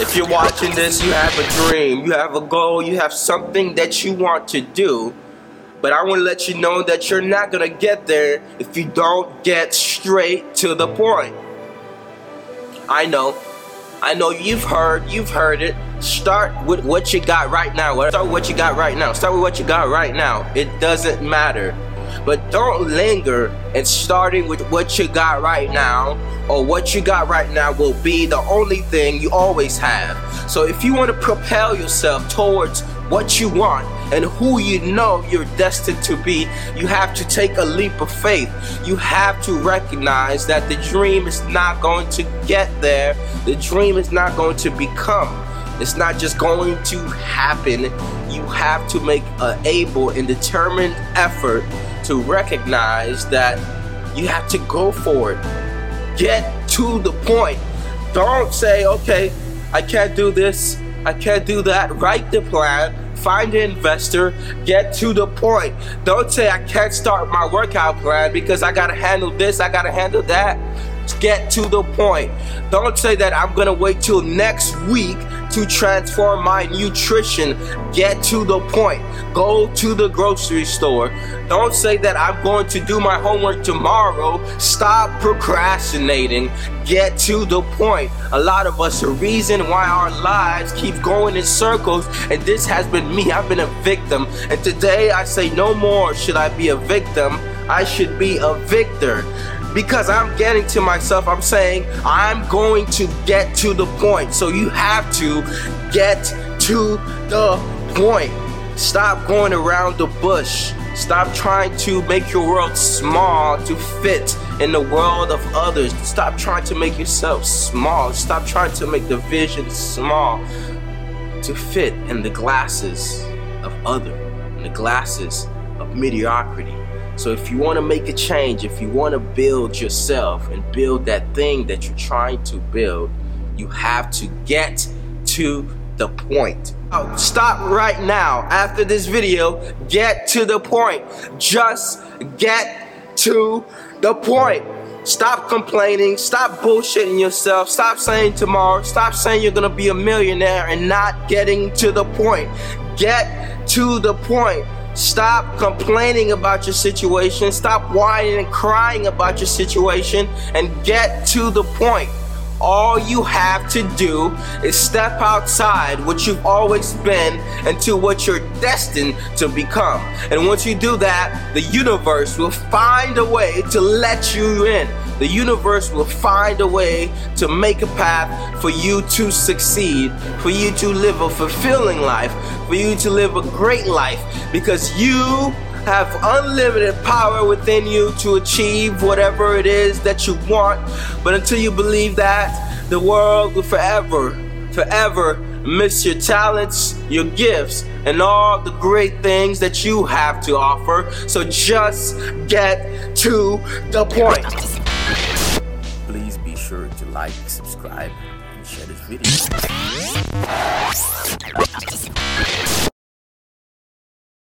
If you're watching this, you have a dream, you have a goal, you have something that you want to do. But I want to let you know that you're not going to get there if you don't get straight to the point. I know. I know you've heard, you've heard it. Start with what you got right now. Start with what you got right now. Start with what you got right now. It doesn't matter. But don't linger and starting with what you got right now or what you got right now will be the only thing you always have. So if you want to propel yourself towards what you want and who you know you're destined to be, you have to take a leap of faith. You have to recognize that the dream is not going to get there, the dream is not going to become. It's not just going to happen. You have to make an able and determined effort to recognize that you have to go for it. Get to the point. Don't say, okay, I can't do this, I can't do that. Write the plan, find an investor, get to the point. Don't say, I can't start my workout plan because I gotta handle this, I gotta handle that. Get to the point. Don't say that I'm gonna wait till next week to transform my nutrition. Get to the point. Go to the grocery store. Don't say that I'm going to do my homework tomorrow. Stop procrastinating. Get to the point. A lot of us, the reason why our lives keep going in circles, and this has been me, I've been a victim. And today I say, no more should I be a victim. I should be a victor because I'm getting to myself, I'm saying I'm going to get to the point. So you have to get to the point. Stop going around the bush. Stop trying to make your world small to fit in the world of others. Stop trying to make yourself small. Stop trying to make the vision small to fit in the glasses of other, in the glasses of mediocrity. So if you want to make a change, if you want to build yourself and build that thing that you're trying to build, you have to get to the point. Oh, stop right now after this video. Get to the point. Just get to the point. Stop complaining. Stop bullshitting yourself. Stop saying tomorrow. Stop saying you're gonna be a millionaire and not getting to the point. Get to the point. Stop complaining about your situation. Stop whining and crying about your situation and get to the point. All you have to do is step outside what you've always been into what you're destined to become. And once you do that, the universe will find a way to let you in. The universe will find a way to make a path for you to succeed, for you to live a fulfilling life, for you to live a great life because you have unlimited power within you to achieve whatever it is that you want. But until you believe that, the world will forever, forever miss your talents, your gifts, and all the great things that you have to offer. So just get to the point. Sure to like, subscribe, and share this video.